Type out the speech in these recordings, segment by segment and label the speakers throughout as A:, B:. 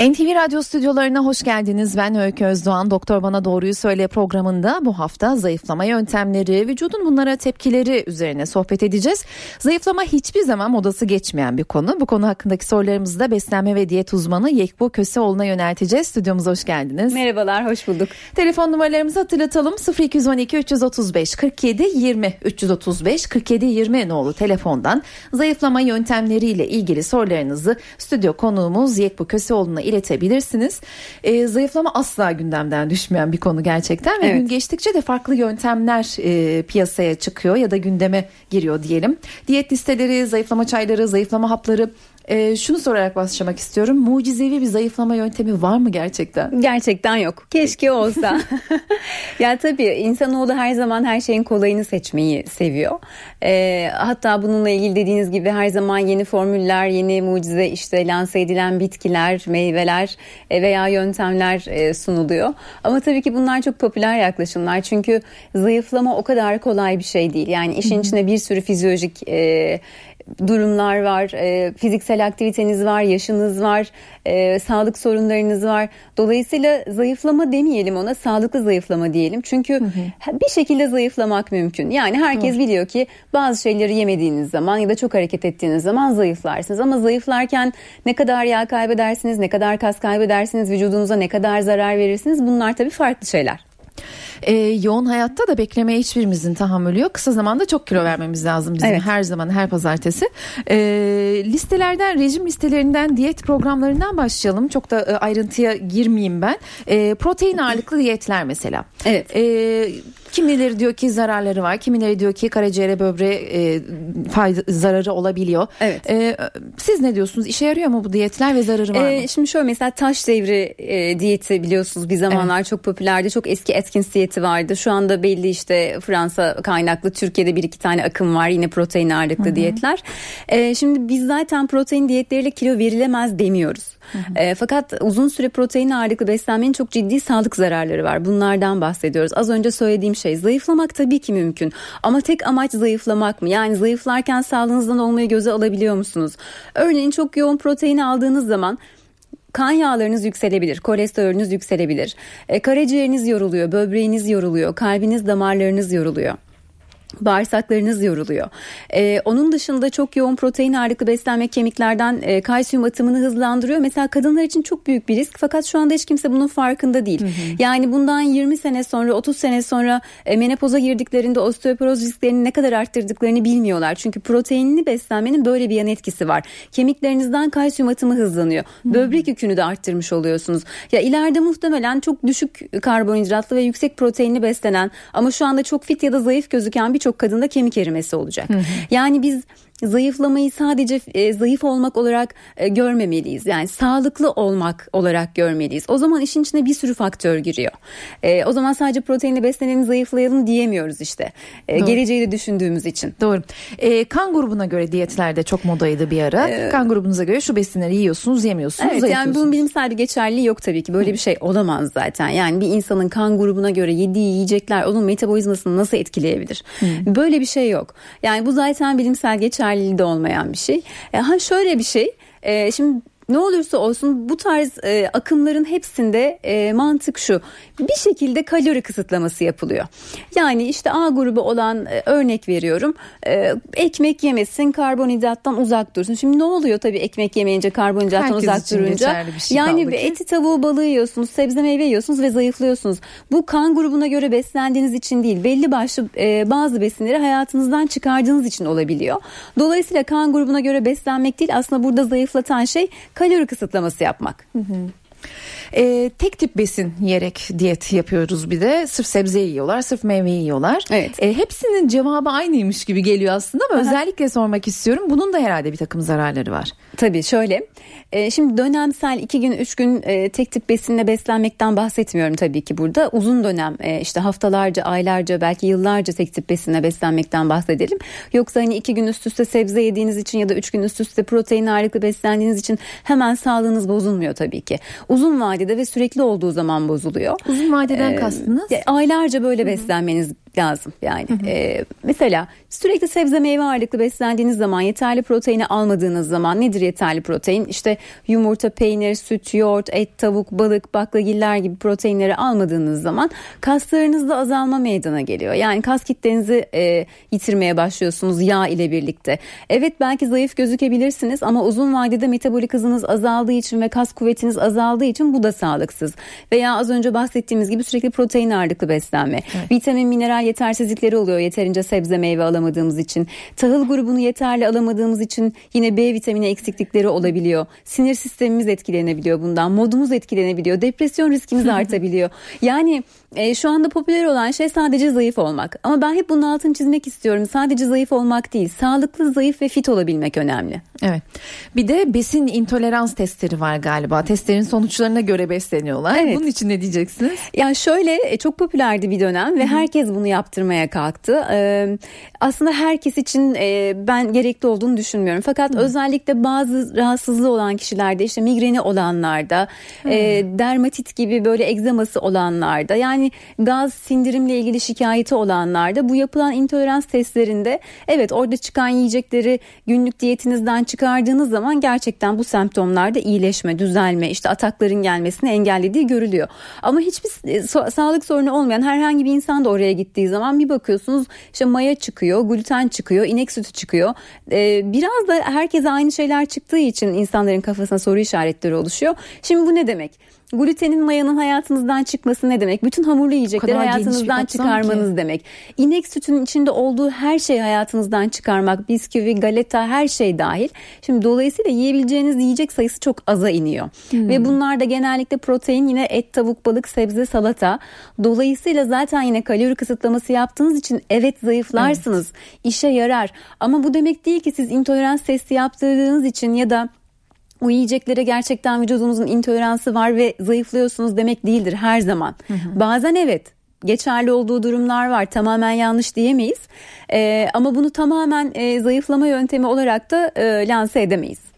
A: NTV Radyo stüdyolarına hoş geldiniz. Ben Öykü Özdoğan. Doktor Bana Doğruyu Söyle programında bu hafta zayıflama yöntemleri, vücudun bunlara tepkileri üzerine sohbet edeceğiz. Zayıflama hiçbir zaman modası geçmeyen bir konu. Bu konu hakkındaki sorularımızı da beslenme ve diyet uzmanı Yekbo Köseoğlu'na yönelteceğiz. Stüdyomuza hoş geldiniz.
B: Merhabalar, hoş bulduk.
A: Telefon numaralarımızı hatırlatalım. 0212 335 47 20 335 47 20 nolu telefondan zayıflama yöntemleriyle ilgili sorularınızı stüdyo konuğumuz Yekbo Köseoğlu'na iletebilirsiniz. E, zayıflama asla gündemden düşmeyen bir konu gerçekten ve evet. gün geçtikçe de farklı yöntemler e, piyasaya çıkıyor ya da gündeme giriyor diyelim. Diyet listeleri, zayıflama çayları, zayıflama hapları ee, şunu sorarak başlamak istiyorum. Mucizevi bir zayıflama yöntemi var mı gerçekten?
B: Gerçekten yok. Keşke olsa. ya tabii insanoğlu her zaman her şeyin kolayını seçmeyi seviyor. Ee, hatta bununla ilgili dediğiniz gibi her zaman yeni formüller, yeni mucize işte lanse edilen bitkiler, meyveler e, veya yöntemler e, sunuluyor. Ama tabii ki bunlar çok popüler yaklaşımlar. Çünkü zayıflama o kadar kolay bir şey değil. Yani işin içine bir sürü fizyolojik e, durumlar var, e, fiziksel aktiviteniz var, yaşınız var, e, sağlık sorunlarınız var. Dolayısıyla zayıflama demeyelim ona, sağlıklı zayıflama diyelim. Çünkü hı hı. bir şekilde zayıflamak mümkün. Yani herkes Doğru. biliyor ki bazı şeyleri yemediğiniz zaman ya da çok hareket ettiğiniz zaman zayıflarsınız. Ama zayıflarken ne kadar yağ kaybedersiniz, ne kadar kas kaybedersiniz, vücudunuza ne kadar zarar verirsiniz bunlar tabii farklı şeyler.
A: E, yoğun hayatta da beklemeye hiçbirimizin tahammülü yok. Kısa zamanda çok kilo vermemiz lazım bizim evet. her zaman her pazartesi. E, listelerden, rejim listelerinden, diyet programlarından başlayalım. Çok da e, ayrıntıya girmeyeyim ben. E, protein ağırlıklı diyetler mesela. Evet. E, Kimileri diyor ki zararları var, kimileri diyor ki karaciğere böbreğe e, fayda, zararı olabiliyor. Evet. E, siz ne diyorsunuz? İşe yarıyor mu bu diyetler ve zararı var e, mı?
B: Şimdi şöyle mesela taş devri e, diyeti biliyorsunuz bir zamanlar evet. çok popülerdi. Çok eski Atkins diyeti vardı. Şu anda belli işte Fransa kaynaklı Türkiye'de bir iki tane akım var yine protein ağırlıklı Hı-hı. diyetler. E, şimdi biz zaten protein diyetleriyle kilo verilemez demiyoruz. E, fakat uzun süre protein ağırlıklı beslenmenin çok ciddi sağlık zararları var. Bunlardan bahsediyoruz. Az önce söylediğim şey zayıflamak tabii ki mümkün. Ama tek amaç zayıflamak mı? Yani zayıflarken sağlığınızdan olmayı göze alabiliyor musunuz? Örneğin çok yoğun protein aldığınız zaman kan yağlarınız yükselebilir, kolesterolünüz yükselebilir, e, karaciğeriniz yoruluyor, böbreğiniz yoruluyor, kalbiniz, damarlarınız yoruluyor bağırsaklarınız yoruluyor. Ee, onun dışında çok yoğun protein ağırlıklı beslenme kemiklerden e, kalsiyum atımını hızlandırıyor. Mesela kadınlar için çok büyük bir risk fakat şu anda hiç kimse bunun farkında değil. Hı hı. Yani bundan 20 sene sonra 30 sene sonra e, menopoza girdiklerinde osteoporoz risklerini ne kadar arttırdıklarını bilmiyorlar. Çünkü proteinli beslenmenin böyle bir yan etkisi var. Kemiklerinizden kalsiyum atımı hızlanıyor. Hı. Böbrek yükünü de arttırmış oluyorsunuz. Ya ileride muhtemelen çok düşük karbonhidratlı ve yüksek proteinli beslenen ama şu anda çok fit ya da zayıf gözüken bir birçok kadında kemik erimesi olacak. Hı hı. Yani biz zayıflamayı sadece e, zayıf olmak olarak e, görmemeliyiz. Yani sağlıklı olmak olarak görmeliyiz. O zaman işin içine bir sürü faktör giriyor. E, o zaman sadece proteinle beslenelim zayıflayalım diyemiyoruz işte. E, geleceği de düşündüğümüz için.
A: Doğru. E, kan grubuna göre diyetlerde çok modaydı bir ara. Ee, kan grubunuza göre şu besinleri yiyorsunuz, yemiyorsunuz,
B: Evet yani bunun bilimsel bir geçerliliği yok tabii ki. Böyle Hı. bir şey olamaz zaten. Yani bir insanın kan grubuna göre yediği yiyecekler onun metabolizmasını nasıl etkileyebilir? Hı. Böyle bir şey yok. Yani bu zaten bilimsel geçerli geçerliliği de olmayan bir şey. E, ha şöyle bir şey. E, şimdi ne olursa olsun bu tarz e, akımların hepsinde e, mantık şu. Bir şekilde kalori kısıtlaması yapılıyor. Yani işte A grubu olan e, örnek veriyorum. E, ekmek yemesin, karbonhidrattan uzak dursun. Şimdi ne oluyor tabii ekmek yemeyince karbonhidrattan Herkes uzak durunca? Şey yani eti tavuğu balığı yiyorsunuz, sebze meyve yiyorsunuz ve zayıflıyorsunuz. Bu kan grubuna göre beslendiğiniz için değil, belli başlı e, bazı besinleri hayatınızdan çıkardığınız için olabiliyor. Dolayısıyla kan grubuna göre beslenmek değil aslında burada zayıflatan şey kalori kısıtlaması yapmak. Hı hı.
A: E, tek tip besin yiyerek diyet yapıyoruz bir de. Sırf sebze yiyorlar, sırf meyve yiyorlar. Evet. E, hepsinin cevabı aynıymış gibi geliyor aslında ama Aha. özellikle sormak istiyorum. Bunun da herhalde bir takım zararları var.
B: Tabii şöyle. E, şimdi dönemsel iki gün, üç gün e, tek tip besinle beslenmekten bahsetmiyorum tabii ki burada. Uzun dönem e, işte haftalarca, aylarca, belki yıllarca tek tip besinle beslenmekten bahsedelim. Yoksa hani iki gün üst üste sebze yediğiniz için ya da üç gün üst üste protein ağırlıklı beslendiğiniz için hemen sağlığınız bozulmuyor tabii ki. Uzun vadede ve sürekli olduğu zaman bozuluyor.
A: Uzun vadeden ee, kastınız?
B: Aylarca böyle beslenmeniz lazım yani. Hı hı. E, mesela sürekli sebze meyve ağırlıklı beslendiğiniz zaman yeterli proteini almadığınız zaman nedir yeterli protein? İşte yumurta, peynir, süt, yoğurt, et, tavuk, balık, baklagiller gibi proteinleri almadığınız zaman kaslarınızda azalma meydana geliyor. Yani kas kitlenizi e, yitirmeye başlıyorsunuz yağ ile birlikte. Evet belki zayıf gözükebilirsiniz ama uzun vadede metabolik hızınız azaldığı için ve kas kuvvetiniz azaldığı için bu da sağlıksız. Veya az önce bahsettiğimiz gibi sürekli protein ağırlıklı beslenme. Evet. Vitamin, mineral yetersizlikleri oluyor yeterince sebze meyve alamadığımız için. Tahıl grubunu yeterli alamadığımız için yine B vitamini eksiklikleri olabiliyor. Sinir sistemimiz etkilenebiliyor bundan. Modumuz etkilenebiliyor. Depresyon riskimiz artabiliyor. Yani e, şu anda popüler olan şey sadece zayıf olmak. Ama ben hep bunun altını çizmek istiyorum. Sadece zayıf olmak değil, sağlıklı, zayıf ve fit olabilmek önemli.
A: Evet. Bir de besin intolerans testleri var galiba. Testlerin sonuçlarına göre besleniyorlar. Evet. Bunun için ne diyeceksiniz?
B: Yani şöyle e, çok popülerdi bir dönem ve herkes bunu yaptırmaya kalktı. Ee, aslında herkes için e, ben gerekli olduğunu düşünmüyorum. Fakat Hı-hı. özellikle bazı rahatsızlığı olan kişilerde işte migreni olanlarda, e, dermatit gibi böyle egzaması olanlarda yani gaz sindirimle ilgili şikayeti olanlarda bu yapılan intolerans testlerinde evet orada çıkan yiyecekleri günlük diyetinizden çıkardığınız zaman gerçekten bu semptomlarda iyileşme, düzelme, işte atakların gelmesini engellediği görülüyor. Ama hiçbir so- sağlık sorunu olmayan herhangi bir insan da oraya gittiği zaman bir bakıyorsunuz işte maya çıkıyor, gluten çıkıyor, inek sütü çıkıyor. Ee, biraz da herkese aynı şeyler çıktığı için insanların kafasına soru işaretleri oluşuyor. Şimdi bu ne demek? Glutenin mayanın hayatınızdan çıkması ne demek? Bütün hamurlu yiyecekleri hayatınızdan çıkarmanız ki. demek. İnek sütünün içinde olduğu her şeyi hayatınızdan çıkarmak, bisküvi, galeta her şey dahil. Şimdi dolayısıyla yiyebileceğiniz yiyecek sayısı çok aza iniyor. Hmm. Ve bunlar da genellikle protein yine et, tavuk, balık, sebze, salata. Dolayısıyla zaten yine kalori kısıtlaması yaptığınız için evet zayıflarsınız. Evet. İşe yarar. Ama bu demek değil ki siz intolerans testi yaptırdığınız için ya da o yiyeceklere gerçekten vücudunuzun intoleransı var ve zayıflıyorsunuz demek değildir her zaman. Hı hı. Bazen evet geçerli olduğu durumlar var. Tamamen yanlış diyemeyiz. Ee, ama bunu tamamen e, zayıflama yöntemi olarak da e, lanse edemeyiz.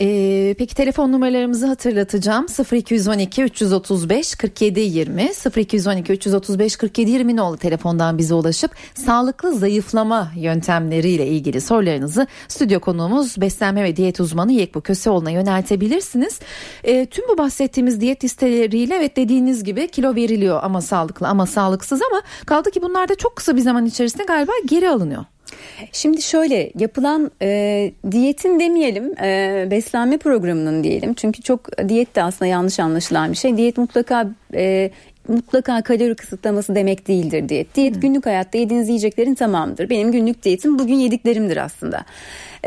A: Ee, peki telefon numaralarımızı hatırlatacağım 0212 335 47 20 0212 335 47 20 nolu telefondan bize ulaşıp sağlıklı zayıflama yöntemleriyle ilgili sorularınızı stüdyo konuğumuz beslenme ve diyet uzmanı Yekbu Köseoğlu'na yöneltebilirsiniz. Ee, tüm bu bahsettiğimiz diyet listeleriyle evet dediğiniz gibi kilo veriliyor ama sağlıklı ama sağlıksız ama kaldı ki bunlar da çok kısa bir zaman içerisinde galiba geri alınıyor.
B: Şimdi şöyle yapılan e, diyetin demeyelim e, beslenme programının diyelim çünkü çok diyet de aslında yanlış anlaşılan bir şey. Diyet mutlaka e, mutlaka kalori kısıtlaması demek değildir diyet. Diyet Hı. günlük hayatta yediğiniz yiyeceklerin tamamıdır. Benim günlük diyetim bugün yediklerimdir aslında.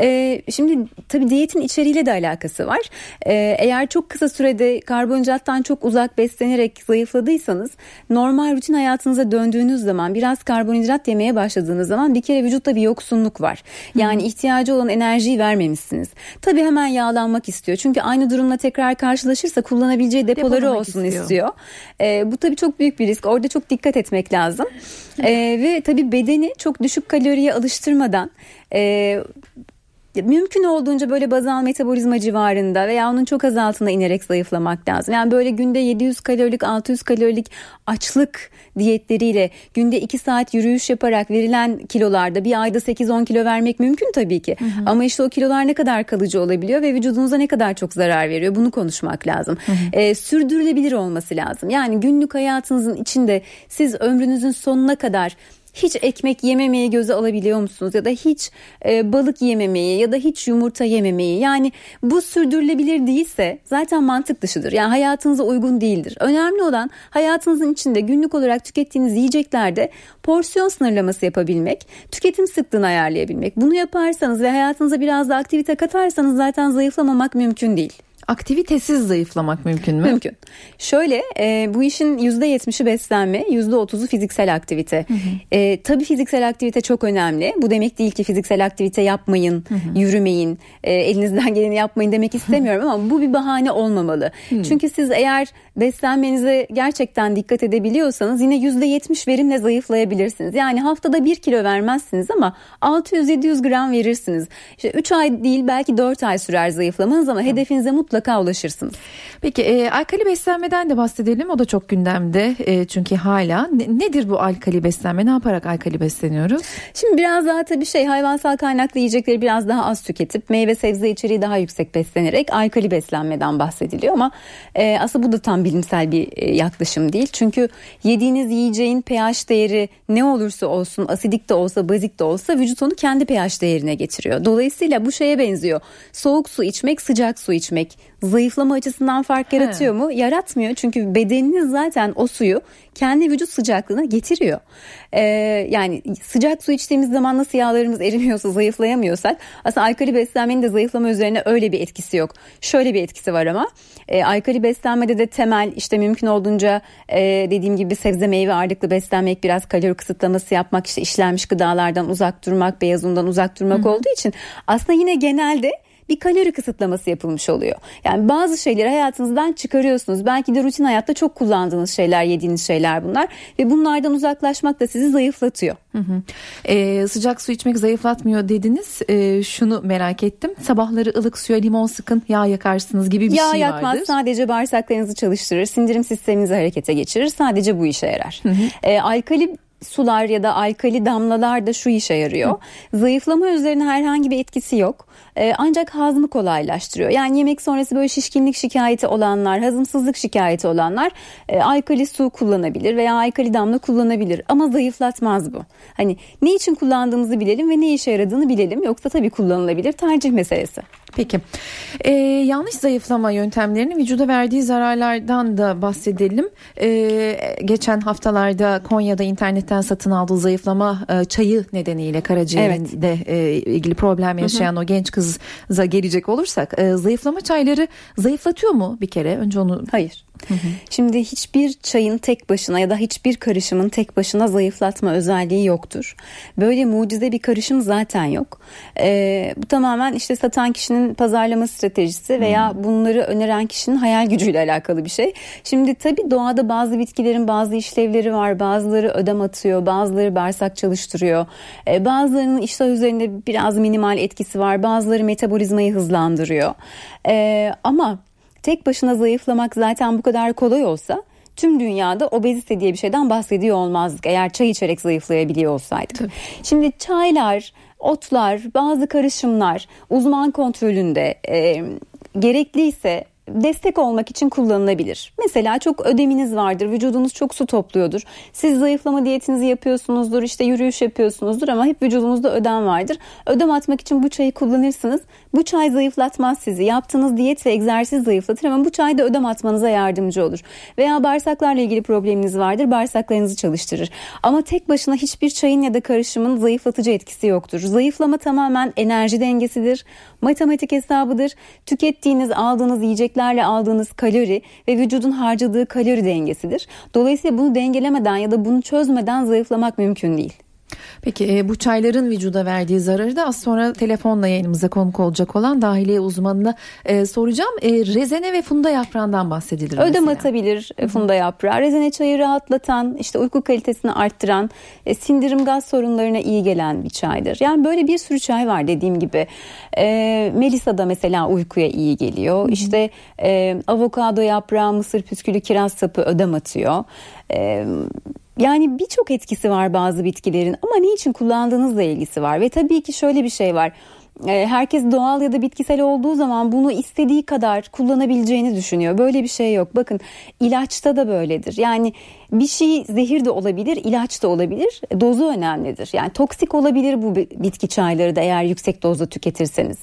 B: E, şimdi tabii diyetin içeriğiyle de alakası var. E, eğer çok kısa sürede karbonhidrattan çok uzak beslenerek zayıfladıysanız normal rutin hayatınıza döndüğünüz zaman biraz karbonhidrat yemeye başladığınız zaman bir kere vücutta bir yoksunluk var. Yani hmm. ihtiyacı olan enerjiyi vermemişsiniz. Tabii hemen yağlanmak istiyor. Çünkü aynı durumla tekrar karşılaşırsa kullanabileceği depoları Depolamak olsun istiyor. istiyor. E, bu tabii çok büyük bir risk. Orada çok dikkat etmek lazım. E, ve tabii bedeni çok düşük kaloriye alıştırmadan e, mümkün olduğunca böyle bazal metabolizma civarında veya onun çok az altına inerek zayıflamak lazım. Yani böyle günde 700 kalorilik 600 kalorilik açlık diyetleriyle günde 2 saat yürüyüş yaparak verilen kilolarda bir ayda 8-10 kilo vermek mümkün tabii ki. Hı hı. Ama işte o kilolar ne kadar kalıcı olabiliyor ve vücudunuza ne kadar çok zarar veriyor bunu konuşmak lazım. Hı hı. Ee, sürdürülebilir olması lazım. Yani günlük hayatınızın içinde siz ömrünüzün sonuna kadar hiç ekmek yememeyi göze alabiliyor musunuz ya da hiç e, balık yememeyi ya da hiç yumurta yememeyi yani bu sürdürülebilir değilse zaten mantık dışıdır yani hayatınıza uygun değildir. Önemli olan hayatınızın içinde günlük olarak tükettiğiniz yiyeceklerde porsiyon sınırlaması yapabilmek, tüketim sıklığını ayarlayabilmek. Bunu yaparsanız ve hayatınıza biraz da aktivite katarsanız zaten zayıflamamak mümkün değil.
A: Aktivitesiz zayıflamak mümkün mü?
B: Mümkün. Şöyle e, bu işin %70'i beslenme, %30'u fiziksel aktivite. Hı hı. E, tabii fiziksel aktivite çok önemli. Bu demek değil ki fiziksel aktivite yapmayın, hı hı. yürümeyin, e, elinizden geleni yapmayın demek istemiyorum ama bu bir bahane olmamalı. Hı. Çünkü siz eğer beslenmenize gerçekten dikkat edebiliyorsanız yine %70 verimle zayıflayabilirsiniz. Yani haftada 1 kilo vermezsiniz ama 600-700 gram verirsiniz. İşte 3 ay değil belki 4 ay sürer zayıflamanız ama hedefinize mutlaka mutlaka ulaşırsınız.
A: Peki e, alkali beslenmeden de bahsedelim. O da çok gündemde e, çünkü hala. Ne, nedir bu alkali beslenme? Ne yaparak alkali besleniyoruz?
B: Şimdi biraz daha tabii şey hayvansal kaynaklı yiyecekleri biraz daha az tüketip meyve sebze içeriği daha yüksek beslenerek alkali beslenmeden bahsediliyor ama e, aslında bu da tam bilimsel bir e, yaklaşım değil. Çünkü yediğiniz yiyeceğin pH değeri ne olursa olsun asidik de olsa bazik de olsa vücut onu kendi pH değerine getiriyor. Dolayısıyla bu şeye benziyor. Soğuk su içmek sıcak su içmek zayıflama açısından fark yaratıyor He. mu? Yaratmıyor. Çünkü bedeniniz zaten o suyu kendi vücut sıcaklığına getiriyor. Ee, yani sıcak su içtiğimiz zaman nasıl yağlarımız erimiyorsa zayıflayamıyorsak aslında alkali beslenmenin de zayıflama üzerine öyle bir etkisi yok. Şöyle bir etkisi var ama e, alkali beslenmede de temel işte mümkün olduğunca e, dediğim gibi sebze meyve ağırlıklı beslenmek biraz kalori kısıtlaması yapmak işte işlenmiş gıdalardan uzak durmak beyaz undan uzak durmak Hı-hı. olduğu için aslında yine genelde bir kalori kısıtlaması yapılmış oluyor. Yani bazı şeyleri hayatınızdan çıkarıyorsunuz. Belki de rutin hayatta çok kullandığınız şeyler, yediğiniz şeyler bunlar ve bunlardan uzaklaşmak da sizi zayıflatıyor. Hı hı.
A: Ee, sıcak su içmek zayıflatmıyor dediniz. Ee, şunu merak ettim. Sabahları ılık suya limon sıkın, yağ yakarsınız gibi bir
B: yağ
A: şey
B: yakmaz,
A: vardır.
B: sadece bağırsaklarınızı çalıştırır, sindirim sisteminizi harekete geçirir. Sadece bu işe yarar. Hı hı. Ee, alkali sular ya da alkali damlalar da şu işe yarıyor. Hı. Zayıflama üzerine herhangi bir etkisi yok. Ee, ancak hazmı kolaylaştırıyor. Yani yemek sonrası böyle şişkinlik şikayeti olanlar, hazımsızlık şikayeti olanlar e, alkali su kullanabilir veya alkali damla kullanabilir. Ama zayıflatmaz bu. Hani ne için kullandığımızı bilelim ve ne işe yaradığını bilelim. Yoksa tabii kullanılabilir tercih meselesi.
A: Peki ee, yanlış zayıflama yöntemlerinin vücuda verdiği zararlardan da bahsedelim. Ee, geçen haftalarda Konya'da internetten satın aldığı zayıflama e, çayı nedeniyle karaciğerinde evet. e, ilgili problem yaşayan hı hı. o genç kıza gelecek olursak e, zayıflama çayları zayıflatıyor mu bir kere? Önce onu
B: Hayır. Hı hı. Şimdi hiçbir çayın tek başına ya da hiçbir karışımın tek başına zayıflatma özelliği yoktur. Böyle mucize bir karışım zaten yok. Ee, bu tamamen işte satan kişinin pazarlama stratejisi veya bunları öneren kişinin hayal gücüyle alakalı bir şey. Şimdi tabii doğada bazı bitkilerin bazı işlevleri var. Bazıları ödem atıyor, bazıları bağırsak çalıştırıyor. Ee, bazılarının iştah üzerinde biraz minimal etkisi var. Bazıları metabolizmayı hızlandırıyor. Ee, ama tek başına zayıflamak zaten bu kadar kolay olsa tüm dünyada obezite diye bir şeyden bahsediyor olmazdık eğer çay içerek zayıflayabiliyor olsaydık. Tabii. Şimdi çaylar, otlar, bazı karışımlar uzman kontrolünde e, gerekliyse destek olmak için kullanılabilir. Mesela çok ödeminiz vardır, vücudunuz çok su topluyordur. Siz zayıflama diyetinizi yapıyorsunuzdur, işte yürüyüş yapıyorsunuzdur ama hep vücudunuzda ödem vardır. Ödem atmak için bu çayı kullanırsınız. Bu çay zayıflatmaz sizi. Yaptığınız diyet ve egzersiz zayıflatır ama bu çay da ödem atmanıza yardımcı olur. Veya bağırsaklarla ilgili probleminiz vardır, bağırsaklarınızı çalıştırır. Ama tek başına hiçbir çayın ya da karışımın zayıflatıcı etkisi yoktur. Zayıflama tamamen enerji dengesidir, matematik hesabıdır. Tükettiğiniz, aldığınız yiyecek yiyeceklerle aldığınız kalori ve vücudun harcadığı kalori dengesidir. Dolayısıyla bunu dengelemeden ya da bunu çözmeden zayıflamak mümkün değil.
A: Peki e, bu çayların vücuda verdiği zararı da az sonra telefonla yayınımıza konuk olacak olan dahiliye uzmanına e, soracağım. E, rezene ve funda yaprağından bahsedilir
B: Ödem mesela. atabilir Hı-hı. funda yaprağı. Rezene çayı rahatlatan, işte uyku kalitesini arttıran, e, sindirim gaz sorunlarına iyi gelen bir çaydır. Yani böyle bir sürü çay var dediğim gibi. E, Melisa da mesela uykuya iyi geliyor. Hı-hı. İşte e, avokado yaprağı, mısır püskülü, kiraz sapı ödem atıyor. E, yani birçok etkisi var bazı bitkilerin ama ne için kullandığınızla ilgisi var ve tabii ki şöyle bir şey var. Ee, herkes doğal ya da bitkisel olduğu zaman bunu istediği kadar kullanabileceğini düşünüyor. Böyle bir şey yok. Bakın ilaçta da böyledir. Yani bir şey zehir de olabilir, ilaç da olabilir. Dozu önemlidir. Yani toksik olabilir bu bitki çayları da eğer yüksek dozda tüketirseniz.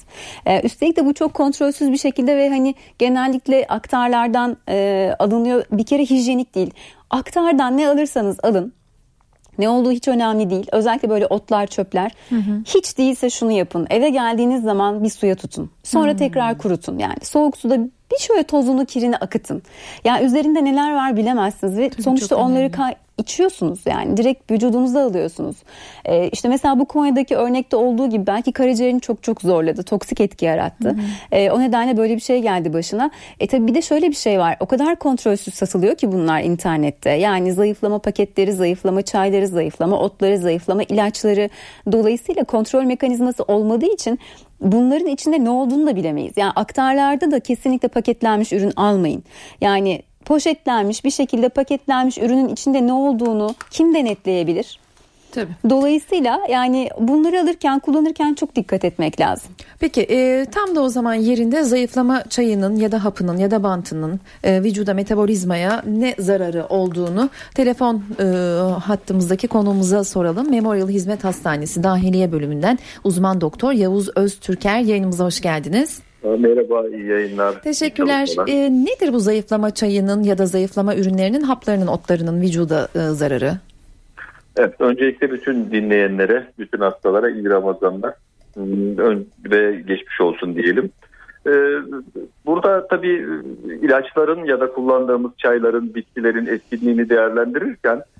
B: Ee, üstelik de bu çok kontrolsüz bir şekilde ve hani genellikle aktarlardan e, alınıyor. Bir kere hijyenik değil. Aktardan ne alırsanız alın ne olduğu hiç önemli değil. Özellikle böyle otlar, çöpler. Hı hı. Hiç değilse şunu yapın. Eve geldiğiniz zaman bir suya tutun. Sonra hı. tekrar kurutun. Yani soğuk suda bir şöyle tozunu, kirini akıtın. Yani üzerinde neler var bilemezsiniz ve Tabii sonuçta onları kay- içiyorsunuz yani direkt vücudunuza alıyorsunuz. Ee, işte mesela bu Konya'daki örnekte olduğu gibi belki karaciğerini çok çok zorladı. Toksik etki yarattı. Ee, o nedenle böyle bir şey geldi başına. E tabi bir de şöyle bir şey var. O kadar kontrolsüz satılıyor ki bunlar internette. Yani zayıflama paketleri, zayıflama çayları, zayıflama otları, zayıflama ilaçları. Dolayısıyla kontrol mekanizması olmadığı için bunların içinde ne olduğunu da bilemeyiz. Yani aktarlarda da kesinlikle paketlenmiş ürün almayın. Yani poşetlenmiş bir şekilde paketlenmiş ürünün içinde ne olduğunu kim denetleyebilir?
A: Tabii.
B: Dolayısıyla yani bunları alırken kullanırken çok dikkat etmek lazım.
A: Peki e, tam da o zaman yerinde zayıflama çayının ya da hapının ya da bantının e, vücuda metabolizmaya ne zararı olduğunu telefon e, hattımızdaki konuğumuza soralım. Memorial Hizmet Hastanesi Dahiliye Bölümünden uzman doktor Yavuz Öztürker yayınımıza hoş geldiniz.
C: Merhaba, iyi yayınlar.
A: Teşekkürler. E, nedir bu zayıflama çayının ya da zayıflama ürünlerinin, haplarının, otlarının vücuda e, zararı?
C: Evet, öncelikle bütün dinleyenlere, bütün hastalara iyi Ramazanlar hmm, ve geçmiş olsun diyelim. Ee, burada tabii ilaçların ya da kullandığımız çayların, bitkilerin etkinliğini değerlendirirken e,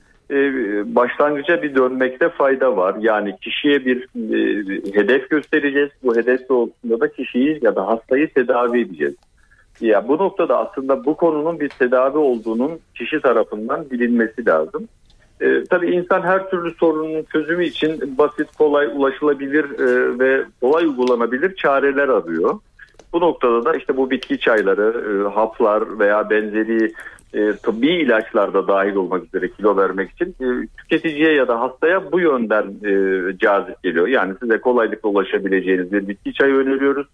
C: başlangıca bir dönmekte fayda var. Yani kişiye bir e, hedef göstereceğiz. Bu hedef doğrultusunda da kişiyi ya da hastayı tedavi edeceğiz. Ya bu noktada aslında bu konunun bir tedavi olduğunun kişi tarafından bilinmesi lazım. E, tabii insan her türlü sorunun çözümü için basit, kolay, ulaşılabilir e, ve kolay uygulanabilir çareler arıyor. Bu noktada da işte bu bitki çayları, e, haplar veya benzeri e, tıbbi ilaçlar da dahil olmak üzere kilo vermek için e, tüketiciye ya da hastaya bu yönden e, cazip geliyor. Yani size kolaylıkla ulaşabileceğiniz bir bitki çayı öneriyoruz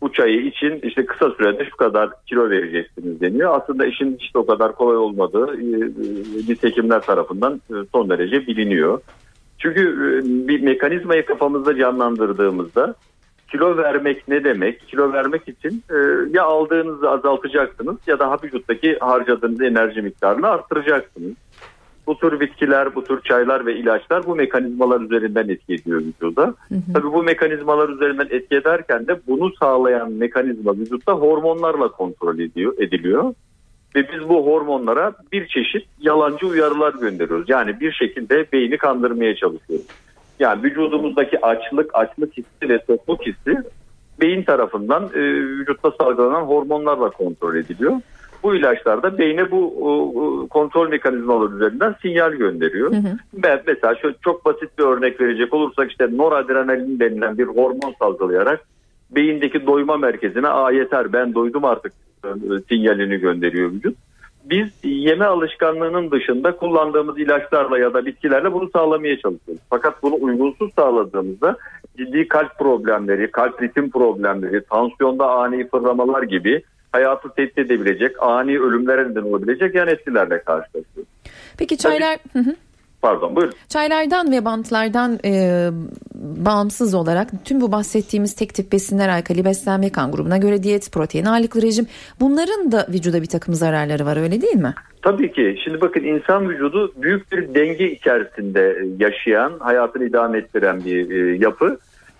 C: bu çayı için işte kısa sürede şu kadar kilo vereceksiniz deniyor. Aslında işin işte o kadar kolay olmadığı nitekim tarafından e, son derece biliniyor. Çünkü e, bir mekanizmayı kafamızda canlandırdığımızda kilo vermek ne demek? Kilo vermek için e, ya aldığınızı azaltacaksınız ya da vücuttaki harcadığınız enerji miktarını arttıracaksınız. Bu tür bitkiler, bu tür çaylar ve ilaçlar bu mekanizmalar üzerinden etki ediyor vücuda. Hı hı. Tabii bu mekanizmalar üzerinden etki ederken de bunu sağlayan mekanizma vücutta hormonlarla kontrol ediyor, ediliyor. Ve biz bu hormonlara bir çeşit yalancı uyarılar gönderiyoruz. Yani bir şekilde beyni kandırmaya çalışıyoruz. Yani vücudumuzdaki açlık, açlık hissi ve tokluk hissi beyin tarafından e, vücutta salgılanan hormonlarla kontrol ediliyor. Bu ilaçlar da beyne bu kontrol mekanizmaları üzerinden sinyal gönderiyor. Hı hı. Mesela şöyle çok basit bir örnek verecek olursak işte noradrenalin denilen bir hormon salgılayarak beyindeki doyma merkezine aa yeter ben doydum artık e, sinyalini gönderiyor vücut. Biz yeme alışkanlığının dışında kullandığımız ilaçlarla ya da bitkilerle bunu sağlamaya çalışıyoruz. Fakat bunu uygunsuz sağladığımızda ciddi kalp problemleri, kalp ritim problemleri, tansiyonda ani fırlamalar gibi hayatı tehdit edebilecek, ani ölümlere neden olabilecek yan etkilerle karşılaşıyoruz.
A: Peki çaylar... Tabii,
C: Pardon buyurun.
A: Çaylardan ve bantlardan e, bağımsız olarak tüm bu bahsettiğimiz tek tip besinler alkali beslenme kan grubuna göre diyet, protein ağırlıklı rejim bunların da vücuda bir takım zararları var öyle değil mi?
C: Tabii ki. Şimdi bakın insan vücudu büyük bir denge içerisinde yaşayan, hayatını idame ettiren bir e, yapı.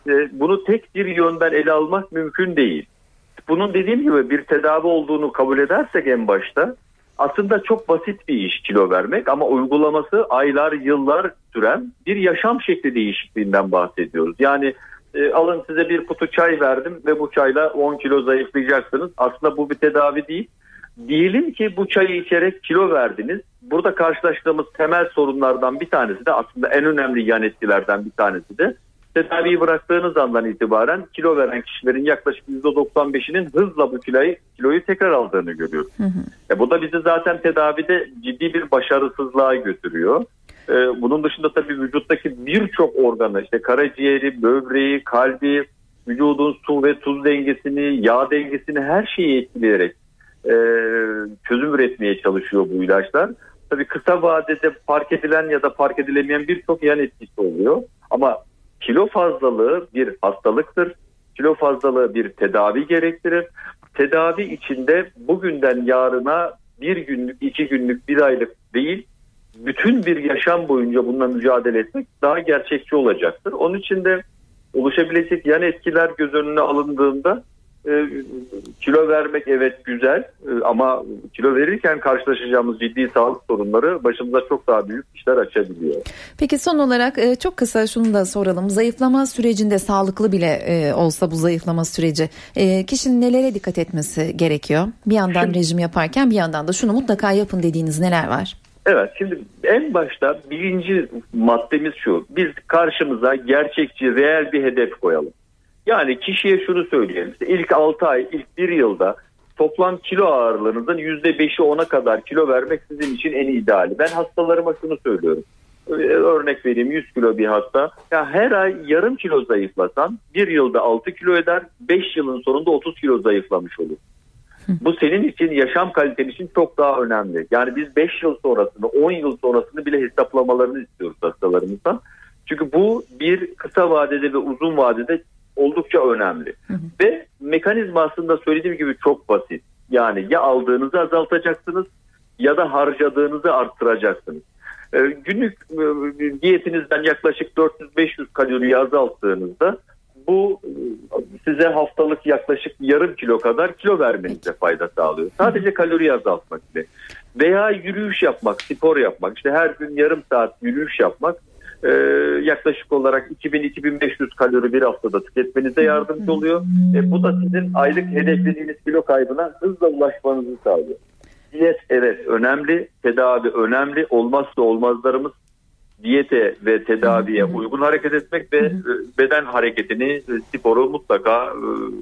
C: E, bunu tek bir yönden ele almak mümkün değil bunun dediğim gibi bir tedavi olduğunu kabul edersek en başta aslında çok basit bir iş kilo vermek ama uygulaması aylar yıllar süren bir yaşam şekli değişikliğinden bahsediyoruz. Yani e, alın size bir kutu çay verdim ve bu çayla 10 kilo zayıflayacaksınız. Aslında bu bir tedavi değil. Diyelim ki bu çayı içerek kilo verdiniz. Burada karşılaştığımız temel sorunlardan bir tanesi de aslında en önemli yan etkilerden bir tanesi de tedaviyi bıraktığınız andan itibaren kilo veren kişilerin yaklaşık %95'inin hızla bu kiloyu, kiloyu tekrar aldığını görüyoruz. Hı hı. E, bu da bizi zaten tedavide ciddi bir başarısızlığa götürüyor. E, bunun dışında tabii vücuttaki birçok organı işte karaciğeri, böbreği, kalbi, vücudun su ve tuz dengesini, yağ dengesini her şeyi etkileyerek e, çözüm üretmeye çalışıyor bu ilaçlar. Tabii kısa vadede fark edilen ya da fark edilemeyen birçok yan etkisi oluyor. Ama Kilo fazlalığı bir hastalıktır. Kilo fazlalığı bir tedavi gerektirir. Tedavi içinde bugünden yarına bir günlük, iki günlük, bir aylık değil, bütün bir yaşam boyunca bununla mücadele etmek daha gerçekçi olacaktır. Onun için de oluşabilecek yan etkiler göz önüne alındığında e, kilo vermek evet güzel e, ama kilo verirken karşılaşacağımız ciddi sağlık sorunları başımıza çok daha büyük işler açabiliyor.
A: Peki son olarak e, çok kısa şunu da soralım. Zayıflama sürecinde sağlıklı bile e, olsa bu zayıflama süreci e, kişinin nelere dikkat etmesi gerekiyor? Bir yandan Şimdi, rejim yaparken bir yandan da şunu mutlaka yapın dediğiniz neler var?
C: Evet şimdi en başta birinci maddemiz şu. Biz karşımıza gerçekçi, reel bir hedef koyalım. Yani kişiye şunu söyleyelim. İşte ilk 6 ay, ilk 1 yılda toplam kilo ağırlığınızın %5'i 10'a kadar kilo vermek sizin için en ideali. Ben hastalarıma şunu söylüyorum. Örnek vereyim 100 kilo bir hasta. Ya her ay yarım kilo zayıflasan bir yılda 6 kilo eder 5 yılın sonunda 30 kilo zayıflamış olur. Bu senin için yaşam kaliten için çok daha önemli. Yani biz 5 yıl sonrasını 10 yıl sonrasını bile hesaplamalarını istiyoruz hastalarımızdan. Çünkü bu bir kısa vadede ve uzun vadede oldukça önemli. Hı hı. Ve mekanizma aslında söylediğim gibi çok basit. Yani ya aldığınızı azaltacaksınız ya da harcadığınızı arttıracaksınız. Ee, günlük e, diyetinizden yaklaşık 400-500 kaloriyi azalttığınızda bu e, size haftalık yaklaşık yarım kilo kadar kilo vermenize fayda sağlıyor. Sadece kalori azaltmak ile. Veya yürüyüş yapmak, spor yapmak. İşte her gün yarım saat yürüyüş yapmak e, yaklaşık olarak 2000-2500 kalori bir haftada tüketmenize yardımcı oluyor. E, bu da sizin aylık hedeflediğiniz kilo kaybına hızla ulaşmanızı sağlıyor. Diyet evet önemli, tedavi önemli. Olmazsa olmazlarımız diyete ve tedaviye uygun hareket etmek ve e, beden hareketini, e, sporu mutlaka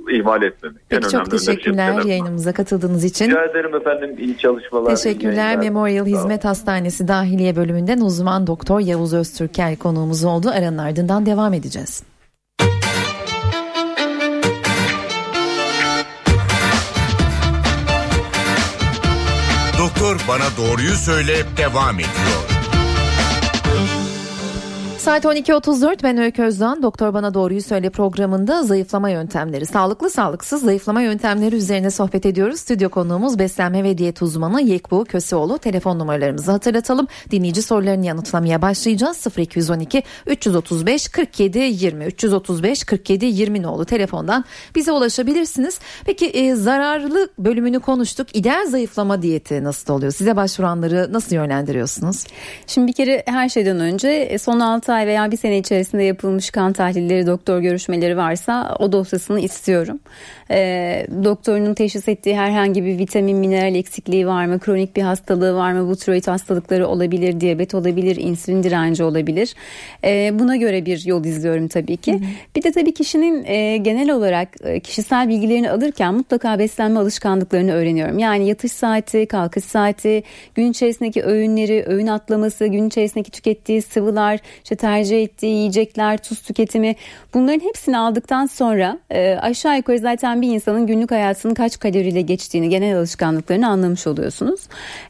C: e, ihmal etmemek.
A: Peki en çok teşekkürler şey yayınımıza katıldığınız için.
C: Rica ederim efendim iyi çalışmalar.
A: Teşekkürler. Memorial Hizmet Hastanesi Dahiliye Bölümünden uzman doktor Yavuz Öztürkel konuğumuz oldu. Aranın ardından devam edeceğiz.
D: Doktor bana doğruyu söyle devam ediyor.
A: Saat 12.34 ben Öykü Özdan. Doktor Bana Doğruyu Söyle programında zayıflama yöntemleri, sağlıklı sağlıksız zayıflama yöntemleri üzerine sohbet ediyoruz. Stüdyo konuğumuz beslenme ve diyet uzmanı Yekbu Köseoğlu. Telefon numaralarımızı hatırlatalım. Dinleyici sorularını yanıtlamaya başlayacağız. 0212 335 47 20 335 47 20 oldu telefondan bize ulaşabilirsiniz. Peki e, zararlı bölümünü konuştuk. İdeal zayıflama diyeti nasıl oluyor? Size başvuranları nasıl yönlendiriyorsunuz?
B: Şimdi bir kere her şeyden önce e, son 6 ay veya bir sene içerisinde yapılmış kan tahlilleri, doktor görüşmeleri varsa o dosyasını istiyorum. E, doktorunun teşhis ettiği herhangi bir vitamin, mineral eksikliği var mı, kronik bir hastalığı var mı, bu tiroid hastalıkları olabilir, diyabet olabilir, insülin direnci olabilir. E, buna göre bir yol izliyorum tabii ki. Hı hı. Bir de tabii kişinin e, genel olarak e, kişisel bilgilerini alırken mutlaka beslenme alışkanlıklarını öğreniyorum. Yani yatış saati, kalkış saati, gün içerisindeki öğünleri, öğün atlaması, gün içerisindeki tükettiği sıvılar, işte tercih ettiği yiyecekler, tuz tüketimi bunların hepsini aldıktan sonra e, aşağı yukarı zaten bir insanın günlük hayatının kaç kaloriyle geçtiğini, genel alışkanlıklarını anlamış oluyorsunuz.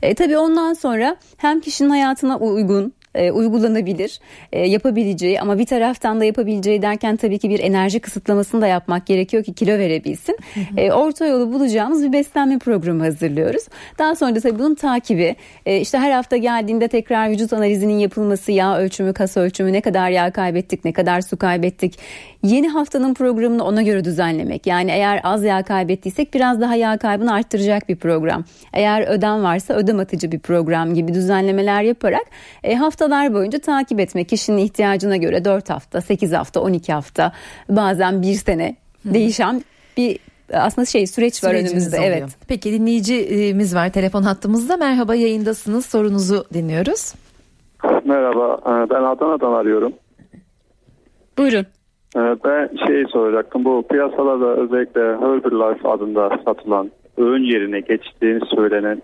B: E, tabii ondan sonra hem kişinin hayatına uygun e, uygulanabilir, e, yapabileceği ama bir taraftan da yapabileceği derken tabii ki bir enerji kısıtlamasını da yapmak gerekiyor ki kilo verebilsin. E, orta yolu bulacağımız bir beslenme programı hazırlıyoruz. Daha sonra da tabii bunun takibi, e, işte her hafta geldiğinde tekrar vücut analizinin yapılması, yağ ölçümü, kas ölçümü, ne kadar yağ kaybettik, ne kadar su kaybettik. Yeni haftanın programını ona göre düzenlemek. Yani eğer az yağ kaybettiysek biraz daha yağ kaybını arttıracak bir program. Eğer ödem varsa ödem atıcı bir program gibi düzenlemeler yaparak e, hafta haftalar boyunca takip etmek kişinin ihtiyacına göre 4 hafta, 8 hafta, 12 hafta bazen bir sene değişen bir aslında şey süreç var önümüzde. Oluyor. Evet.
A: Peki dinleyicimiz var telefon hattımızda. Merhaba yayındasınız. Sorunuzu dinliyoruz.
E: Merhaba. E, ben Adana'dan arıyorum.
B: Buyurun.
E: E, ben şey soracaktım. Bu piyasalarda özellikle Herbalife adında satılan öğün yerine geçtiğini söylenen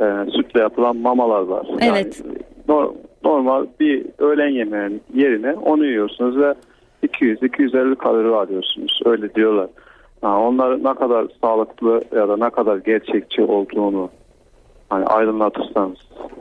E: e, sütle yapılan mamalar var.
B: Evet.
E: Yani, normal bir öğlen yemeğinin yerine onu yiyorsunuz ve 200-250 kalori alıyorsunuz. Öyle diyorlar. Ha, onlar ne kadar sağlıklı ya da ne kadar gerçekçi olduğunu hani aydınlatırsanız.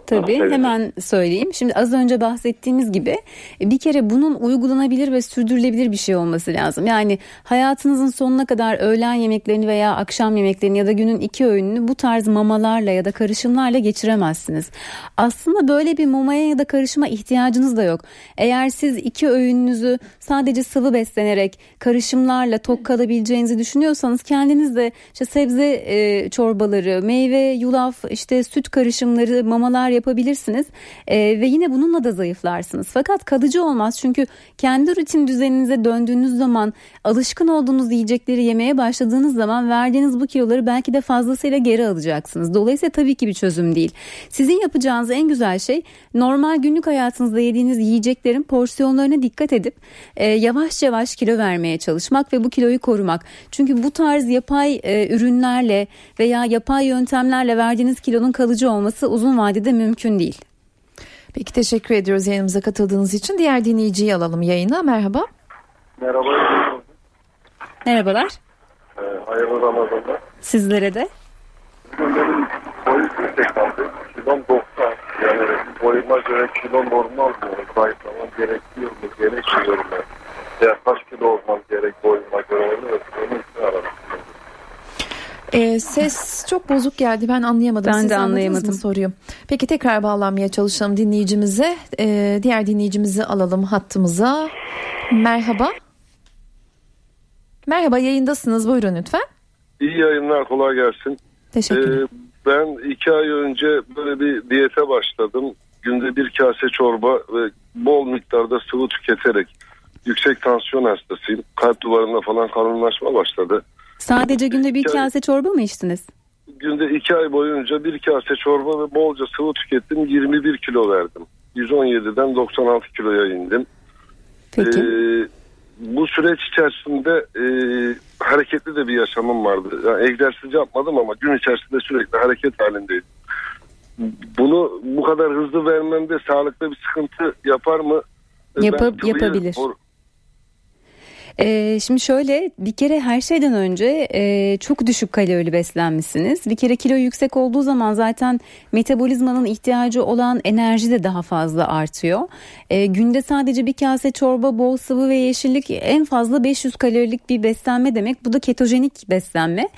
B: Tabii evet. hemen söyleyeyim. Şimdi az önce bahsettiğimiz gibi e, bir kere bunun uygulanabilir ve sürdürülebilir bir şey olması lazım. Yani hayatınızın sonuna kadar öğlen yemeklerini veya akşam yemeklerini ya da günün iki öğününü bu tarz mamalarla ya da karışımlarla geçiremezsiniz. Aslında böyle bir mamaya ya da karışıma ihtiyacınız da yok. Eğer siz iki öğününüzü sadece sıvı beslenerek karışımlarla tok kalabileceğinizi düşünüyorsanız kendiniz de işte sebze e, çorbaları, meyve, yulaf, işte süt karışımları, mamalar yapabilirsiniz e, ve yine bununla da zayıflarsınız. Fakat kalıcı olmaz çünkü kendi rutin düzeninize döndüğünüz zaman alışkın olduğunuz yiyecekleri yemeye başladığınız zaman verdiğiniz bu kiloları belki de fazlasıyla geri alacaksınız. Dolayısıyla tabii ki bir çözüm değil. Sizin yapacağınız en güzel şey normal günlük hayatınızda yediğiniz yiyeceklerin porsiyonlarına dikkat edip e, yavaş yavaş kilo vermeye çalışmak ve bu kiloyu korumak. Çünkü bu tarz yapay e, ürünlerle veya yapay yöntemlerle verdiğiniz kilonun kalıcı olması uzun vadede mümkün değil.
A: Peki teşekkür ediyoruz yayınımıza katıldığınız için. Diğer dinleyiciyi alalım yayına. Merhaba.
F: Merhaba.
B: Merhabalar.
F: Ee, hayırlı Ramazanlar.
B: Sizlere de.
F: Benim boyum 186, kilom 90. Yani boyuma göre kilo normal mı? Zayıflamam gerekiyor mu? Gerekmiyor mu? Ya kaç kilo olmam gerek boyuma göre onu, onun için aradım.
A: E, ses çok bozuk geldi ben anlayamadım.
B: Ben
A: Siz
B: de anlayamadım.
A: mı soruyu. Peki tekrar bağlanmaya çalışalım dinleyicimize. E, diğer dinleyicimizi alalım hattımıza. Merhaba. Merhaba yayındasınız buyurun lütfen.
F: İyi yayınlar kolay gelsin.
A: Teşekkürler.
F: Ee, ben iki ay önce böyle bir diyete başladım. Günde bir kase çorba ve bol miktarda sıvı tüketerek yüksek tansiyon hastasıyım. Kalp duvarında falan kalınlaşma başladı.
B: Sadece günde bir kase çorba mı içtiniz?
F: Günde iki ay boyunca bir kase çorba ve bolca sıvı tükettim. 21 kilo verdim. 117'den 96 kiloya indim.
B: Peki.
F: Ee, bu süreç içerisinde e, hareketli de bir yaşamım vardı. Yani egzersiz yapmadım ama gün içerisinde sürekli hareket halindeydim. Bunu bu kadar hızlı vermemde sağlıkta bir sıkıntı yapar mı?
B: Yapa-
F: Ben sıvıyı
B: yapabilir.
F: or-
B: Ee, şimdi şöyle bir kere her şeyden önce e, çok düşük kalorili beslenmişsiniz. Bir kere kilo yüksek olduğu zaman zaten metabolizmanın ihtiyacı olan enerji de daha fazla artıyor. E, günde sadece bir kase çorba, bol sıvı ve yeşillik en fazla 500 kalorilik bir beslenme demek. Bu da ketojenik beslenme.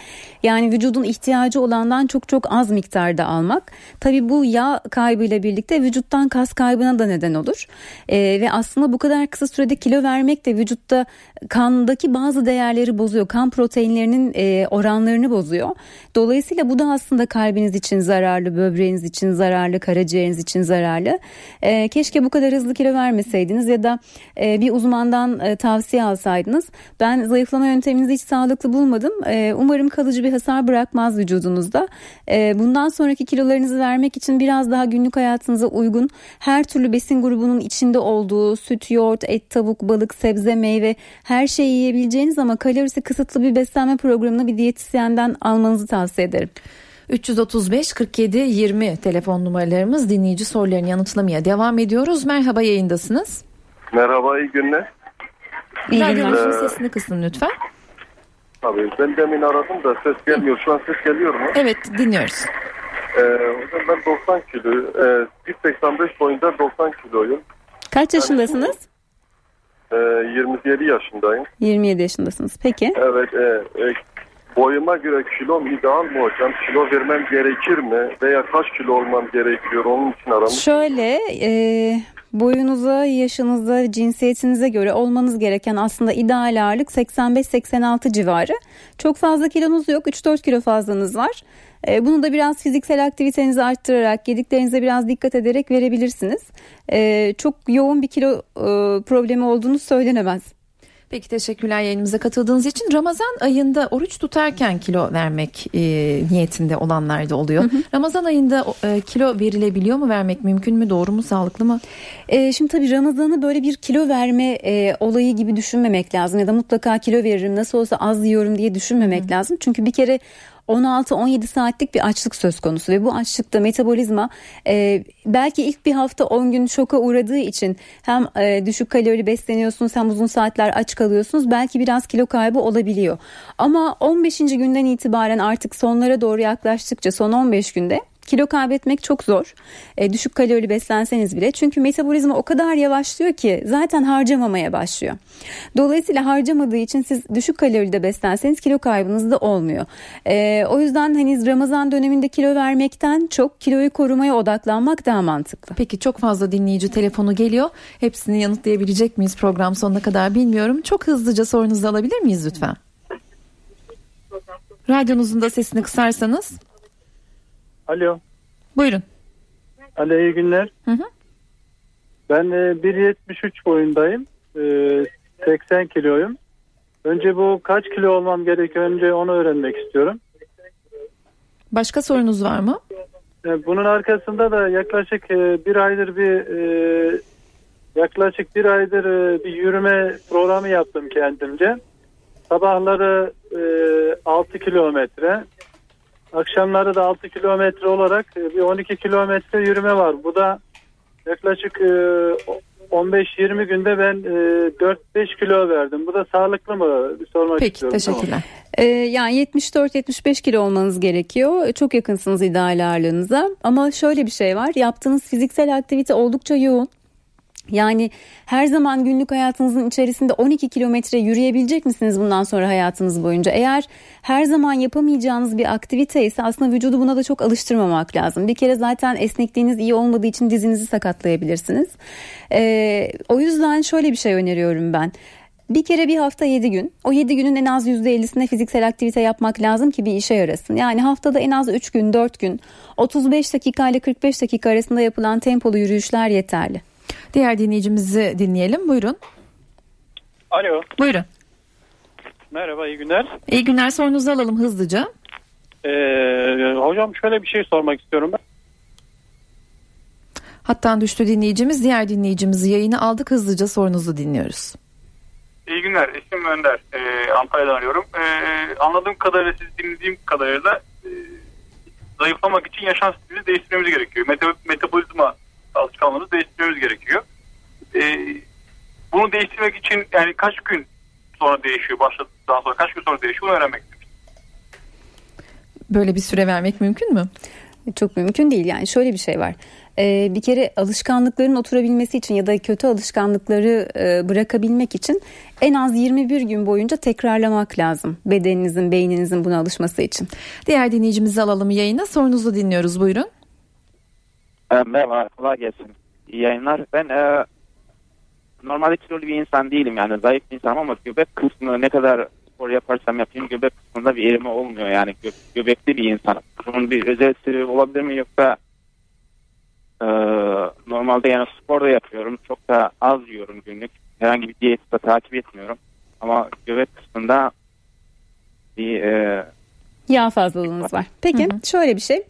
B: Yani vücudun ihtiyacı olandan çok çok az miktarda almak. Tabii bu yağ kaybıyla birlikte vücuttan kas kaybına da neden olur. E, ve aslında bu kadar kısa sürede kilo vermek de vücutta kandaki bazı değerleri bozuyor. Kan proteinlerinin e, oranlarını bozuyor. Dolayısıyla bu da aslında kalbiniz için zararlı, böbreğiniz için zararlı, karaciğeriniz için zararlı. E, keşke bu kadar hızlı kilo vermeseydiniz ya da e, bir uzmandan e, tavsiye alsaydınız. Ben zayıflama yönteminizi hiç sağlıklı bulmadım. E, umarım kalıcı bir hasar bırakmaz vücudunuzda. E, bundan sonraki kilolarınızı vermek için biraz daha günlük hayatınıza uygun her türlü besin grubunun içinde olduğu süt, yoğurt, et, tavuk, balık, sebze, meyve her şeyi yiyebileceğiniz ama kalorisi kısıtlı bir beslenme programını bir diyetisyenden almanızı tavsiye ederim.
A: 335 47 20 telefon numaralarımız dinleyici sorularını yanıtlamaya devam ediyoruz. Merhaba yayındasınız.
F: Merhaba iyi günler.
B: İyi günler.
A: Radyonuzun sesini kısın lütfen.
F: Tabii ben demin aradım da ses gelmiyor. Şu an ses geliyor mu?
A: Evet dinliyoruz.
F: Ee, hocam ben 90 kilo, e, 1.85 boyunda 90 kiloyum.
B: Kaç yaşındasınız?
F: Ee, 27 yaşındayım.
B: 27 yaşındasınız. Peki.
F: Evet, e, e, boyuma göre kilom ideal mi hocam? Kilo vermem gerekir mi? Veya kaç kilo olmam gerekiyor? Onun için aramış.
B: Şöyle e, boyunuza, yaşınıza, cinsiyetinize göre olmanız gereken aslında ideal ağırlık 85-86 civarı. Çok fazla kilonuz yok. 3-4 kilo fazlanız var. E, bunu da biraz fiziksel aktivitenizi arttırarak, yediklerinize biraz dikkat ederek verebilirsiniz. E, çok yoğun bir kilo e, problemi olduğunu söylenemez.
A: Peki teşekkürler yayınımıza katıldığınız için. Ramazan ayında oruç tutarken kilo vermek e, niyetinde olanlar da oluyor. Ramazan ayında e, kilo verilebiliyor mu? Vermek mümkün mü? Doğru mu? Sağlıklı mı?
B: E, şimdi tabii Ramazan'ı böyle bir kilo verme e, olayı gibi düşünmemek lazım ya da mutlaka kilo veririm nasıl olsa az yiyorum diye düşünmemek lazım. Çünkü bir kere 16-17 saatlik bir açlık söz konusu ve bu açlıkta metabolizma e, belki ilk bir hafta 10 gün şoka uğradığı için hem e, düşük kalorili besleniyorsunuz hem uzun saatler aç kalıyorsunuz belki biraz kilo kaybı olabiliyor. Ama 15. günden itibaren artık sonlara doğru yaklaştıkça son 15 günde kilo kaybetmek çok zor. E, düşük kalorili beslenseniz bile. Çünkü metabolizma o kadar yavaşlıyor ki zaten harcamamaya başlıyor. Dolayısıyla harcamadığı için siz düşük kaloride beslenseniz kilo kaybınız da olmuyor. E, o yüzden hani Ramazan döneminde kilo vermekten çok kiloyu korumaya odaklanmak daha mantıklı.
A: Peki çok fazla dinleyici telefonu geliyor. Hepsini yanıtlayabilecek miyiz program sonuna kadar bilmiyorum. Çok hızlıca sorunuzu alabilir miyiz lütfen? Radyonuzun da sesini kısarsanız.
E: Alo.
A: Buyurun.
E: Alo iyi günler.
A: Hı hı.
E: Ben e, 1.73 boyundayım. E, 80 kiloyum. Önce bu kaç kilo olmam gerekiyor? Önce onu öğrenmek istiyorum.
A: Başka sorunuz var mı?
E: E, Bunun arkasında da yaklaşık e, bir aydır bir e, yaklaşık bir aydır e, bir yürüme programı yaptım kendimce. Sabahları e, 6 kilometre, akşamları da 6 kilometre olarak e, bir 12 kilometre yürüme var. Bu da yaklaşık e, 15-20 günde ben e, 4-5 kilo verdim. Bu da sağlıklı mı? Bir sormak
A: Peki
E: istiyorum.
A: teşekkürler.
B: Ee, yani 74-75 kilo olmanız gerekiyor. Çok yakınsınız ideal ağırlığınıza. Ama şöyle bir şey var. Yaptığınız fiziksel aktivite oldukça yoğun. Yani her zaman günlük hayatınızın içerisinde 12 kilometre yürüyebilecek misiniz bundan sonra hayatınız boyunca? Eğer her zaman yapamayacağınız bir aktivite ise aslında vücudu buna da çok alıştırmamak lazım. Bir kere zaten esnekliğiniz iyi olmadığı için dizinizi sakatlayabilirsiniz. Ee, o yüzden şöyle bir şey öneriyorum ben. Bir kere bir hafta 7 gün. O 7 günün en az %50'sine fiziksel aktivite yapmak lazım ki bir işe yarasın. Yani haftada en az 3 gün 4 gün 35 dakika ile 45 dakika arasında yapılan tempolu yürüyüşler yeterli.
A: Diğer dinleyicimizi dinleyelim. Buyurun.
E: Alo.
A: Buyurun.
E: Merhaba iyi günler.
A: İyi günler sorunuzu alalım hızlıca.
E: Ee, hocam şöyle bir şey sormak istiyorum ben.
A: Hattan düştü dinleyicimiz. Diğer dinleyicimizi yayını aldık. Hızlıca sorunuzu dinliyoruz.
G: İyi günler. İsmim Önder. Ee, Antalya'dan arıyorum. Ee, anladığım kadarıyla siz dinlediğim kadarıyla e, zayıflamak için yaşam stilini değiştirmemiz gerekiyor. Meta- metabolizma alışkanlığımızı değiştirmemiz gerekiyor. Ee, bunu değiştirmek için yani kaç gün sonra değişiyor? Başladıktan sonra kaç gün sonra değişiyor? Bunu öğrenmek.
A: Böyle bir süre vermek mümkün mü?
B: Çok mümkün değil yani şöyle bir şey var. Ee, bir kere alışkanlıkların oturabilmesi için ya da kötü alışkanlıkları e, bırakabilmek için en az 21 gün boyunca tekrarlamak lazım. Bedeninizin, beyninizin buna alışması için.
A: Diğer dinleyicimizi alalım yayına. Sorunuzu dinliyoruz. Buyurun.
H: E, Merhaba, kolay gelsin. İyi yayınlar. Ben e, normalde kilolu bir insan değilim yani zayıf bir insanım ama göbek kısmı ne kadar spor yaparsam yapayım göbek kısmında bir erime olmuyor yani gö- göbekli bir insanım. Bunun bir özel sebebi olabilir mi yoksa e, normalde yani spor da yapıyorum çok da az yiyorum günlük herhangi bir diyet de takip etmiyorum ama göbek kısmında bir e,
B: Yağ fazlalığınız var. Peki şöyle bir şey.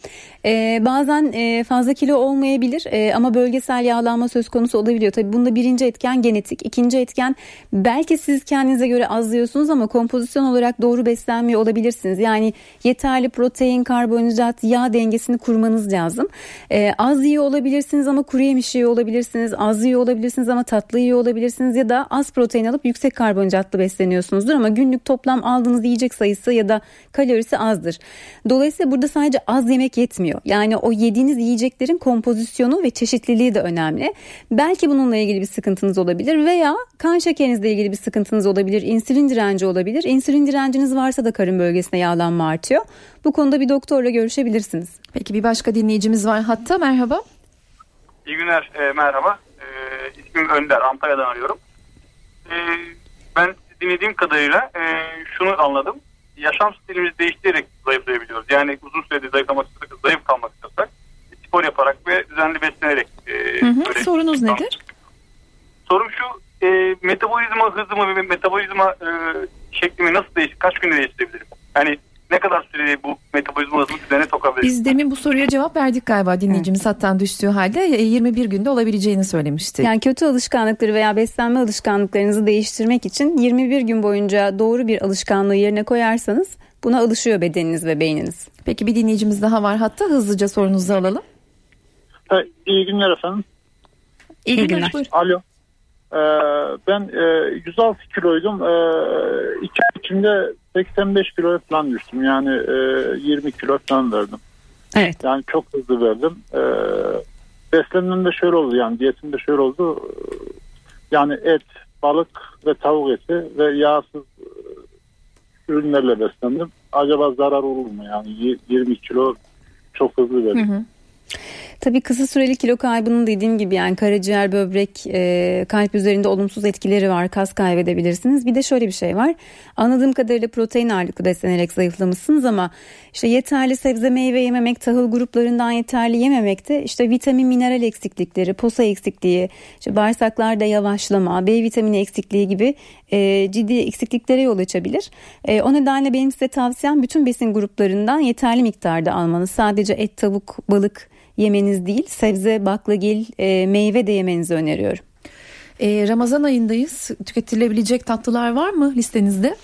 B: Ee, bazen e, fazla kilo olmayabilir e, ama bölgesel yağlanma söz konusu olabiliyor. Tabii bunda birinci etken genetik. ikinci etken belki siz kendinize göre azlıyorsunuz ama kompozisyon olarak doğru beslenmiyor olabilirsiniz. Yani yeterli protein, karbonhidrat, yağ dengesini kurmanız lazım. Ee, az yiyor olabilirsiniz ama kuru yemiş yiyor olabilirsiniz. Az yiyor olabilirsiniz ama tatlı yiyor olabilirsiniz. Ya da az protein alıp yüksek karbonhidratlı besleniyorsunuzdur ama günlük toplam aldığınız yiyecek sayısı ya da kalorisi azdır. Dolayısıyla burada sadece az yemek yetmiyor. Yani o yediğiniz yiyeceklerin kompozisyonu ve çeşitliliği de önemli. Belki bununla ilgili bir sıkıntınız olabilir veya kan şekerinizle ilgili bir sıkıntınız olabilir. İnsülin direnci olabilir. İnsülin direnciniz varsa da karın bölgesine yağlanma artıyor. Bu konuda bir doktorla görüşebilirsiniz.
A: Peki bir başka dinleyicimiz var hatta. Merhaba.
G: İyi günler. e, merhaba. E, ismim Önder. Antalya'dan arıyorum. E, ben dinlediğim kadarıyla e, şunu anladım. Yaşam stilimizi değiştirerek zayıflayabiliyoruz. Yani uzun süredir zayıflamak istiyorsak, zayıf kalmak istiyorsak spor yaparak ve düzenli beslenerek. E,
A: Hı hı. Sorunuz nedir?
G: Sorum şu. E, metabolizma hızımı ve metabolizma e, şeklimi nasıl değiş, kaç günde değiştirebilirim? Yani ne kadar sürede bu metabolizma hızını düzene sokabilirim?
A: Biz demin bu soruya cevap verdik galiba dinleyicimiz hattan düştüğü halde e, 21 günde olabileceğini söylemişti.
B: Yani kötü alışkanlıkları veya beslenme alışkanlıklarınızı değiştirmek için 21 gün boyunca doğru bir alışkanlığı yerine koyarsanız buna alışıyor bedeniniz ve beyniniz.
A: Peki bir dinleyicimiz daha var hatta hızlıca sorunuzu alalım.
E: iyi günler efendim.
A: İyi,
B: İyi
A: günler.
B: günler.
A: Buyurun.
E: Alo. Ee, ben e, 106 kiloydum. Ee, iki ay içinde 85 kilo falan düştüm. Yani e, 20 kilo falan verdim.
B: Evet.
E: Yani çok hızlı verdim. Ee, beslenmemde şöyle oldu yani diyetimde şöyle oldu. Yani et, balık ve tavuk eti ve yağsız e, ürünlerle beslendim. Acaba zarar olur mu yani Y- 20 kilo çok hızlı verdim.
B: Tabii kısa süreli kilo kaybının dediğim gibi yani karaciğer, böbrek, e, kalp üzerinde olumsuz etkileri var. Kas kaybedebilirsiniz. Bir de şöyle bir şey var. Anladığım kadarıyla protein ağırlıklı beslenerek zayıflamışsınız ama işte yeterli sebze meyve yememek, tahıl gruplarından yeterli yememek de işte vitamin mineral eksiklikleri, posa eksikliği, işte bağırsaklarda yavaşlama, B vitamini eksikliği gibi e, ciddi eksikliklere yol açabilir. E, o nedenle benim size tavsiyem bütün besin gruplarından yeterli miktarda almanız. Sadece et, tavuk, balık yemeniz değil sebze, baklagil, e, meyve de yemenizi öneriyorum.
A: Ee, Ramazan ayındayız. Tüketilebilecek tatlılar var mı listenizde?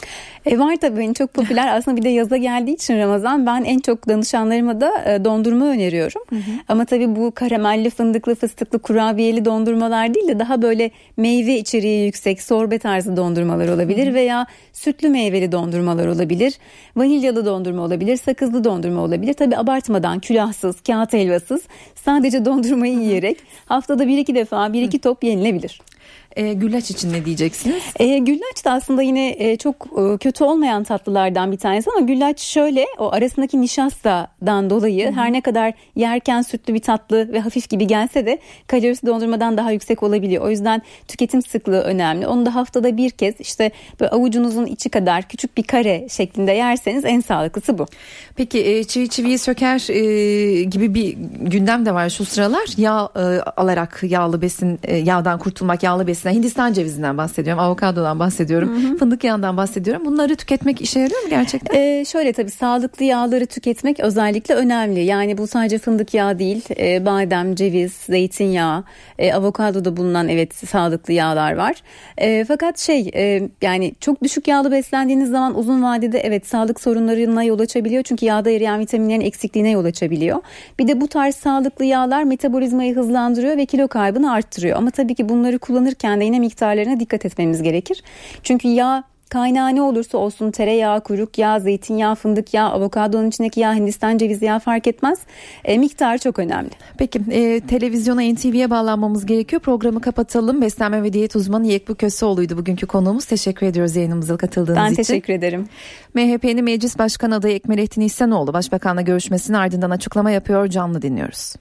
B: E var tabii en çok popüler aslında bir de yaza geldiği için Ramazan ben en çok danışanlarıma da e, dondurma öneriyorum. Ama tabii bu karamelli, fındıklı, fıstıklı, kurabiyeli dondurmalar değil de daha böyle meyve içeriği yüksek sorbe tarzı dondurmalar olabilir veya sütlü meyveli dondurmalar olabilir. Vanilyalı dondurma olabilir, sakızlı dondurma olabilir. Tabii abartmadan külahsız, kağıt helvasız sadece dondurmayı yiyerek haftada bir iki defa bir iki top yenilebilir.
A: Ee, güllaç için ne diyeceksiniz?
B: E, güllaç da aslında yine e, çok e, kötü olmayan tatlılardan bir tanesi ama güllaç şöyle o arasındaki nişastadan dolayı her ne kadar yerken sütlü bir tatlı ve hafif gibi gelse de kalorisi dondurmadan daha yüksek olabiliyor. O yüzden tüketim sıklığı önemli. Onu da haftada bir kez işte böyle avucunuzun içi kadar küçük bir kare şeklinde yerseniz en sağlıklısı bu.
A: Peki e, çivi çiviyi söker e, gibi bir gündem de var şu sıralar. Yağ e, alarak yağlı besin, e, yağdan kurtulmak, yağlı besin. Hindistan cevizinden bahsediyorum, avokadodan bahsediyorum, fındık yağından bahsediyorum. Bunları tüketmek işe yarıyor mu gerçekten?
B: Ee, şöyle tabii sağlıklı yağları tüketmek özellikle önemli. Yani bu sadece fındık yağı değil, e, badem, ceviz, zeytinyağı, e, avokadoda bulunan evet sağlıklı yağlar var. E, fakat şey e, yani çok düşük yağlı beslendiğiniz zaman uzun vadede evet sağlık sorunlarına yol açabiliyor. Çünkü yağda eriyen vitaminlerin eksikliğine yol açabiliyor. Bir de bu tarz sağlıklı yağlar metabolizmayı hızlandırıyor ve kilo kaybını arttırıyor. Ama tabii ki bunları kullanırken de yine miktarlarına dikkat etmemiz gerekir. Çünkü yağ Kaynağı ne olursa olsun tereyağı, kuyruk yağı, zeytinyağı, fındık yağı, avokadonun içindeki yağ, hindistan cevizi yağı fark etmez. E, miktar çok önemli.
A: Peki e, televizyona NTV'ye bağlanmamız gerekiyor. Programı kapatalım. Beslenme ve diyet uzmanı Yekbu Köseoğlu'ydu bugünkü konuğumuz. Teşekkür ediyoruz yayınımıza katıldığınız
B: Ben
A: için.
B: teşekkür ederim.
A: MHP'nin meclis başkanı adayı Ekmelettin İhsanoğlu başbakanla görüşmesinin ardından açıklama yapıyor. Canlı dinliyoruz.